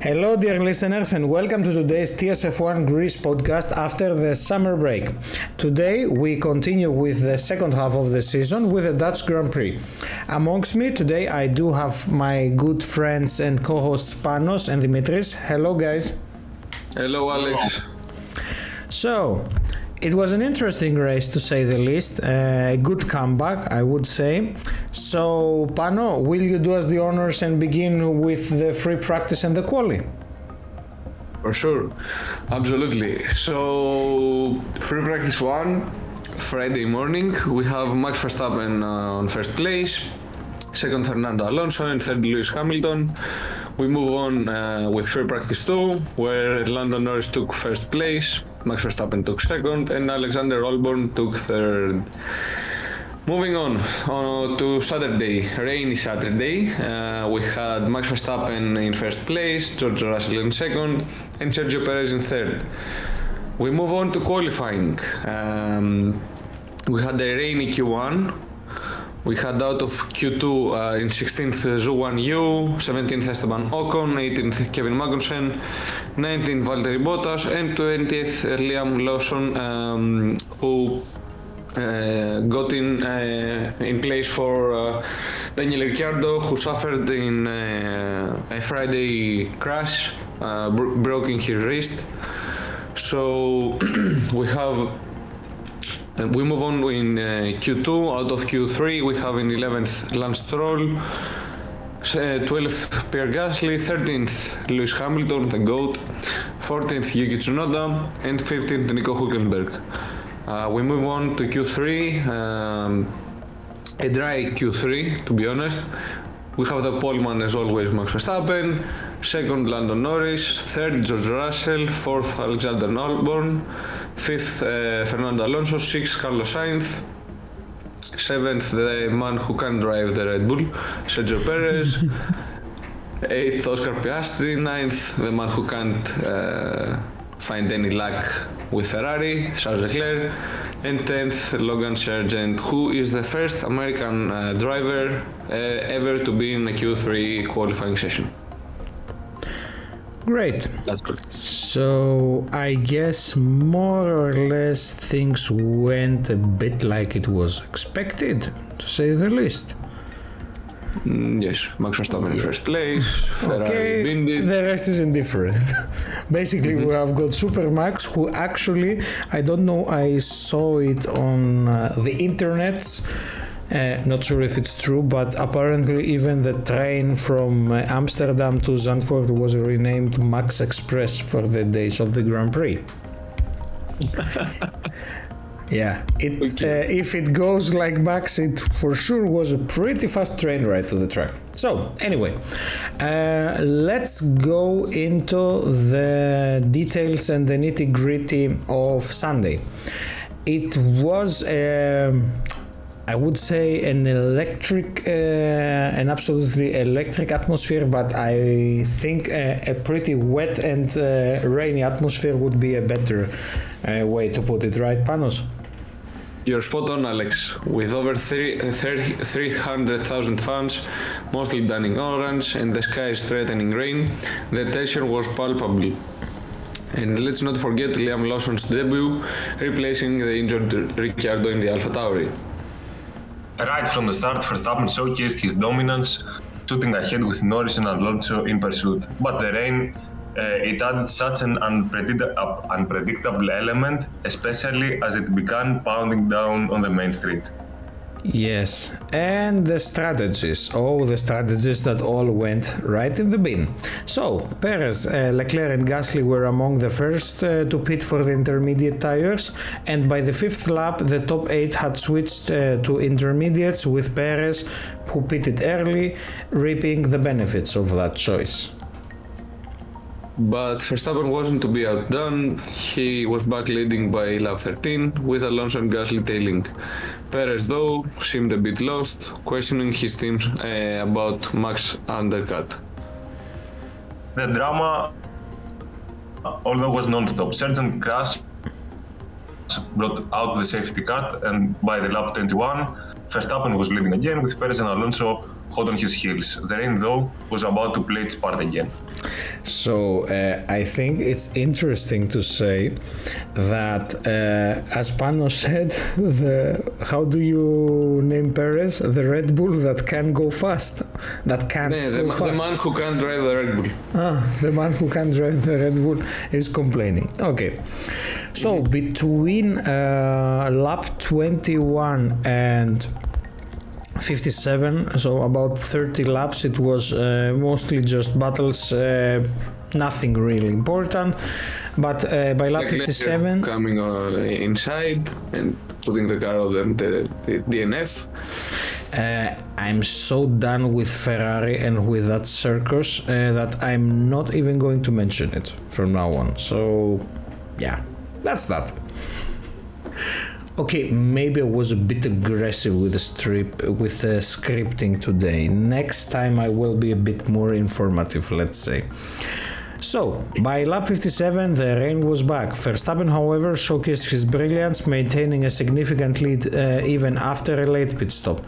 Hello, dear listeners, and welcome to today's TSF1 Greece podcast after the summer break. Today, we continue with the second half of the season with the Dutch Grand Prix. Amongst me today, I do have my good friends and co hosts Panos and Dimitris. Hello, guys. Hello, Alex. So, it was an interesting race to say the least. A good comeback, I would say. So, Pano, will you do us the honors and begin with the free practice and the quali? For sure, absolutely. So, free practice one, Friday morning, we have Max Verstappen uh, on first place, second Fernando Alonso, and third Lewis Hamilton. We move on uh, with free practice two, where Lando Norris took first place, Max Verstappen took second, and Alexander Albon took third. Moving on, to Saturday, rainy Saturday, uh, we had Max Verstappen in first place, George Russell in second, and Sergio Perez in third. We move on to qualifying. Um, we had a rainy Q1. We had out of Q2 uh, in 16th Zhou Guanyu, 17th Esteban Ocon, 18th Kevin Magnussen, 19th Valtteri Bottas, and 20th Liam Lawson, um, who uh, got in uh, in place for uh, Daniel Ricciardo, who suffered in uh, a Friday crash, uh, bro- broken his wrist. So we have. uh, we move on in uh, Q2. Out of Q3, we have in 11th Lance Stroll, 12th Pierre Gasly, 13th Lewis Hamilton, the GOAT, 14th Yuki Tsunoda, and 15th Nico Hülkenberg. Uh, we move on to Q3, um, a dry Q3 to be honest. We have the poleman as always Max Verstappen, second Lando Norris, third George Russell, fourth Alexander Albon, fifth uh, Fernando Alonso, sixth Carlos Sainz, seventh the man who can drive the Red Bull, Sergio Perez, eighth Oscar Piastri, ninth the man who can't uh, find any luck with Ferrari, Charles Leclerc, and 10th Logan Sargeant, who is the first American uh, driver uh, ever to be in a Q3 qualifying session. Great. That's good. So, I guess more or less things went a bit like it was expected, to say the least. Mm, yes, Max Verstappen in first place, Okay, the rest is indifferent. Basically, we have got Super Max, who actually, I don't know, I saw it on uh, the internet. Uh, not sure if it's true, but apparently, even the train from uh, Amsterdam to Zandvoort was renamed Max Express for the days of the Grand Prix. Yeah, it uh, if it goes like Max, it for sure was a pretty fast train ride to the track. So anyway, uh, let's go into the details and the nitty gritty of Sunday. It was. Um, I would say an electric, uh, an absolutely electric atmosphere, but I think a, a pretty wet and uh, rainy atmosphere would be a better uh, way to put it, right, Panos? You're spot on, Alex. With over three- uh, 30 300,000 fans, mostly done in orange, and the sky is threatening rain, the tension was palpable. And let's not forget Liam Lawson's debut, replacing the injured Ricciardo in the AlphaTauri. Right from the start, Verstappen showcased his dominance, shooting ahead with Norris and Alonso in pursuit. But the rain, uh, it added such an unpredict- unpredictable element, especially as it began pounding down on the main street. Yes, and the strategies. Oh, the strategies that all went right in the bin. So, Perez, uh, Leclerc, and Gasly were among the first uh, to pit for the intermediate tires, and by the fifth lap, the top eight had switched uh, to intermediates with Perez, who pitted early, reaping the benefits of that choice. But Verstappen wasn't to be outdone. He was back leading by lap 13, with Alonso and Gasly tailing. Perez, though, seemed a bit lost, questioning his team uh, about Max undercut. The drama, although was non-stop, Sargeant Crash brought out the safety car, and by the lap 21, Verstappen was leading again with Perez and Alonso hot on his heels. The rain, though, was about to play its part again. So uh, I think it's interesting to say that, uh, as Pano said, the how do you name Perez? The Red Bull that can go fast, that Yeah, the, the man who can drive the Red Bull. Ah, the man who can't drive the Red Bull is complaining. Okay. So between uh, lap 21 and 57, so about 30 laps, it was uh, mostly just battles, uh, nothing really important. But uh, by lap Leclerc 57, coming uh, inside and putting the car on the, the, the DNF. Uh, I'm so done with Ferrari and with that circus uh, that I'm not even going to mention it from now on. So, yeah, that's that. Okay, maybe I was a bit aggressive with the strip with the scripting today. Next time I will be a bit more informative, let's say. So, by lap 57, the rain was back. Verstappen, however, showcased his brilliance, maintaining a significant lead uh, even after a late pit stop.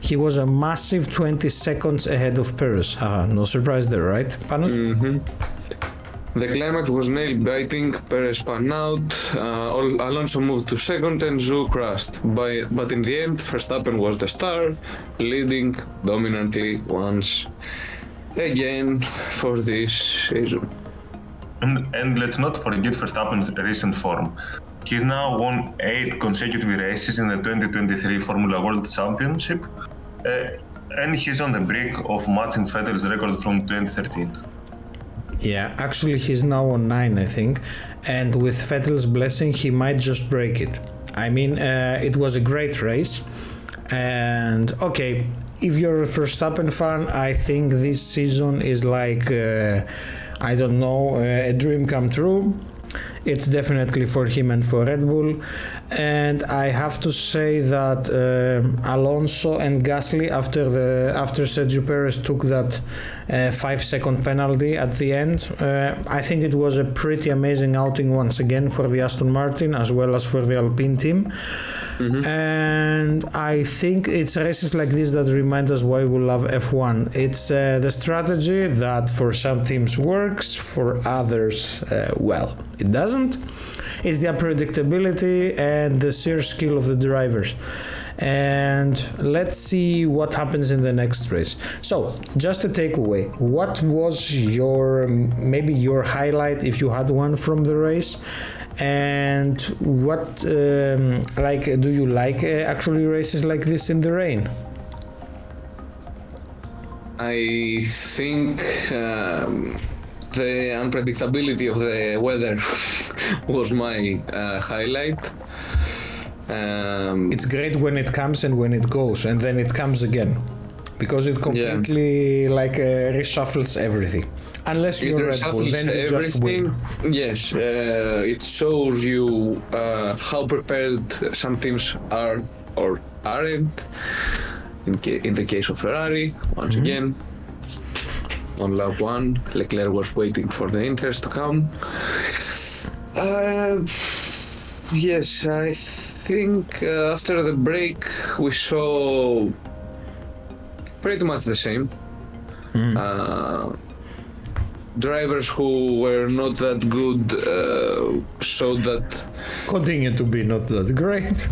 He was a massive 20 seconds ahead of Perez. No surprise there, right, Panos? The climax was nail biting. Perez spun out. Uh, Alonso moved to second, and Zhou crashed. By, but in the end, Verstappen was the star, leading dominantly once again for this season. And, and let's not forget Verstappen's recent form. He's now won eight consecutive races in the 2023 Formula World Championship, uh, and he's on the brink of matching Vettel's record from 2013. Yeah, actually, he's now on 9, I think. And with Vettel's blessing, he might just break it. I mean, uh, it was a great race. And okay, if you're a Verstappen fan, I think this season is like, uh, I don't know, uh, a dream come true. It's definitely for him and for Red Bull. And I have to say that uh, Alonso and Gasly, after the after Sergio Perez took that uh, five second penalty at the end, uh, I think it was a pretty amazing outing once again for the Aston Martin as well as for the Alpine team. And I think it's races like this that remind us why we love F1. It's uh, the strategy that for some teams works, for others, uh, well, it doesn't. It's the unpredictability and the sheer skill of the drivers. And let's see what happens in the next race. So, just a takeaway. What was your maybe your highlight if you had one from the race? And what um, like do you like uh, actually races like this in the rain? I think um, the unpredictability of the weather was my uh, highlight. Um, It's great when it comes and when it goes, and then it comes again, because it completely like uh, reshuffles everything. Unless you're Red Bull, then you just everything. Yes, uh, it shows you uh, how prepared some teams are or aren't. In, ca- in the case of Ferrari, once Mm-hmm. again, on lap one, Leclerc was waiting for the inters to come. Uh, yes, I think uh, after the break we saw pretty much the same. Uh, drivers who were not that good uh, showed that Continue to be not that great.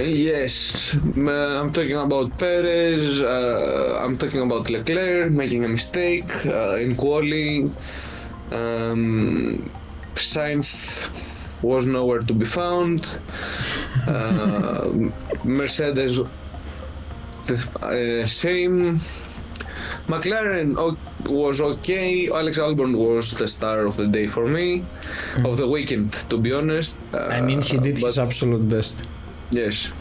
Yes, I'm talking about Perez. Uh, I'm talking about Leclerc making a mistake uh, in qualifying. Um, Sainz was nowhere to be found. Uh, Mercedes, the uh, same. McLaren o- was okay. Alex Albon was the star of the day for me, of the weekend, to be honest. Uh, I mean, he did but- his absolute best. Yes.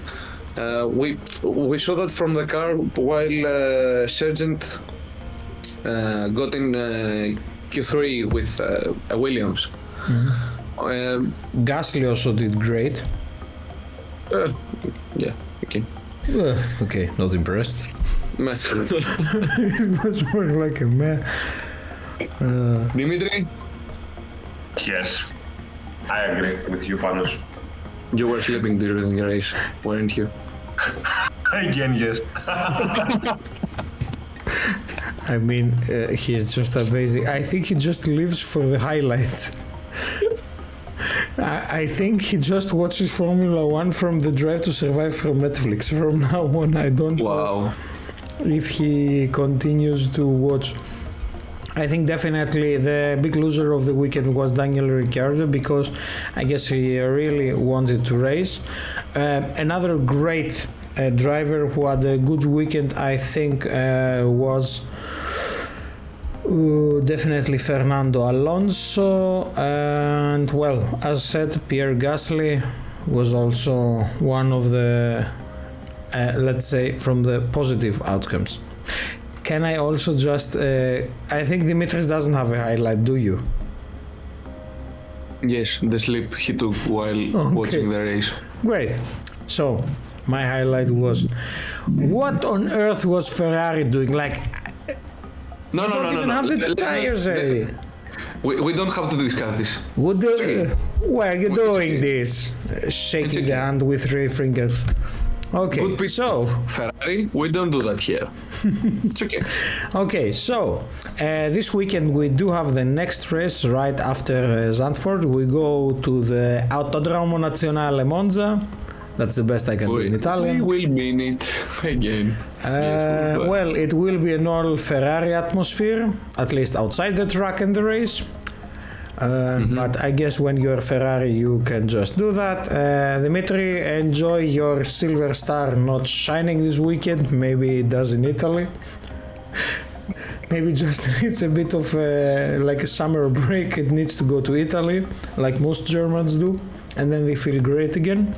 Uh, we we saw that from the car while uh, Sargeant uh, got in uh, Q3 with uh, Williams. Um, Gasly also did great. uh, yeah, okay. Uh, okay, not impressed. Meh. it was more like a meh. Uh, Dimitri, Yes, I agree with you, Panos. you were sleeping during the race, weren't you? Again, yes. I mean, uh, he is just amazing. I think he just lives for the highlights. I, I think he just watches Formula One from the Drive to Survive from Netflix. From now on, I don't Wow. know if he continues to watch. I think definitely the big loser of the weekend was Daniel Ricciardo because I guess he really wanted to race. Uh, another great uh, driver who had a good weekend, I think, uh, was uh, definitely Fernando Alonso. And well, as said, Pierre Gasly was also one of the, uh, let's say, from the positive outcomes. Can I also just? Uh, I think Dimitris doesn't have a highlight, do you? Yes, the sleep he took while Okay. watching the race. Great. So, my highlight was what on earth was Ferrari doing? Like, No, no, no, no, even no. have the Let's not- tires ready. We, we don't have to discuss this. What do, okay. why are you It's doing okay. this? Uh, Shaking okay. the hand with three fingers. Okay, Good pitch. so Ferrari, we don't do that here. it's okay. Okay, so uh, this weekend we do have the next race right after uh, Zandvoort. We go to the Autodromo Nazionale Monza. That's the best I can do in Italian. we will mean it again. Uh, Yes, well, it will be an all Ferrari atmosphere, at least outside the track and the race. Uh, But I guess when you're Ferrari, you can just do that. Uh, Dimitri, enjoy your silver star not shining this weekend. Maybe it does in Italy. Maybe just needs a bit of uh, like a summer break. It needs to go to Italy, like most Germans do, and then they feel great again.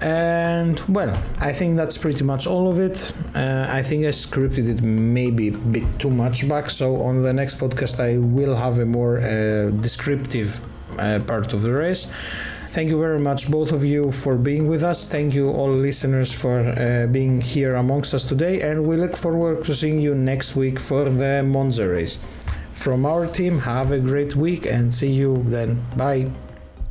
And well, I think that's pretty much all of it. Uh, I think I scripted it maybe a bit too much back, so on the next podcast I will have a more uh, descriptive uh, part of the race. Thank you very much, both of you, for being with us. Thank you, all listeners, for uh, being here amongst us today, and we look forward to seeing you next week for the Monza race. From our team, have a great week and see you then. Bye.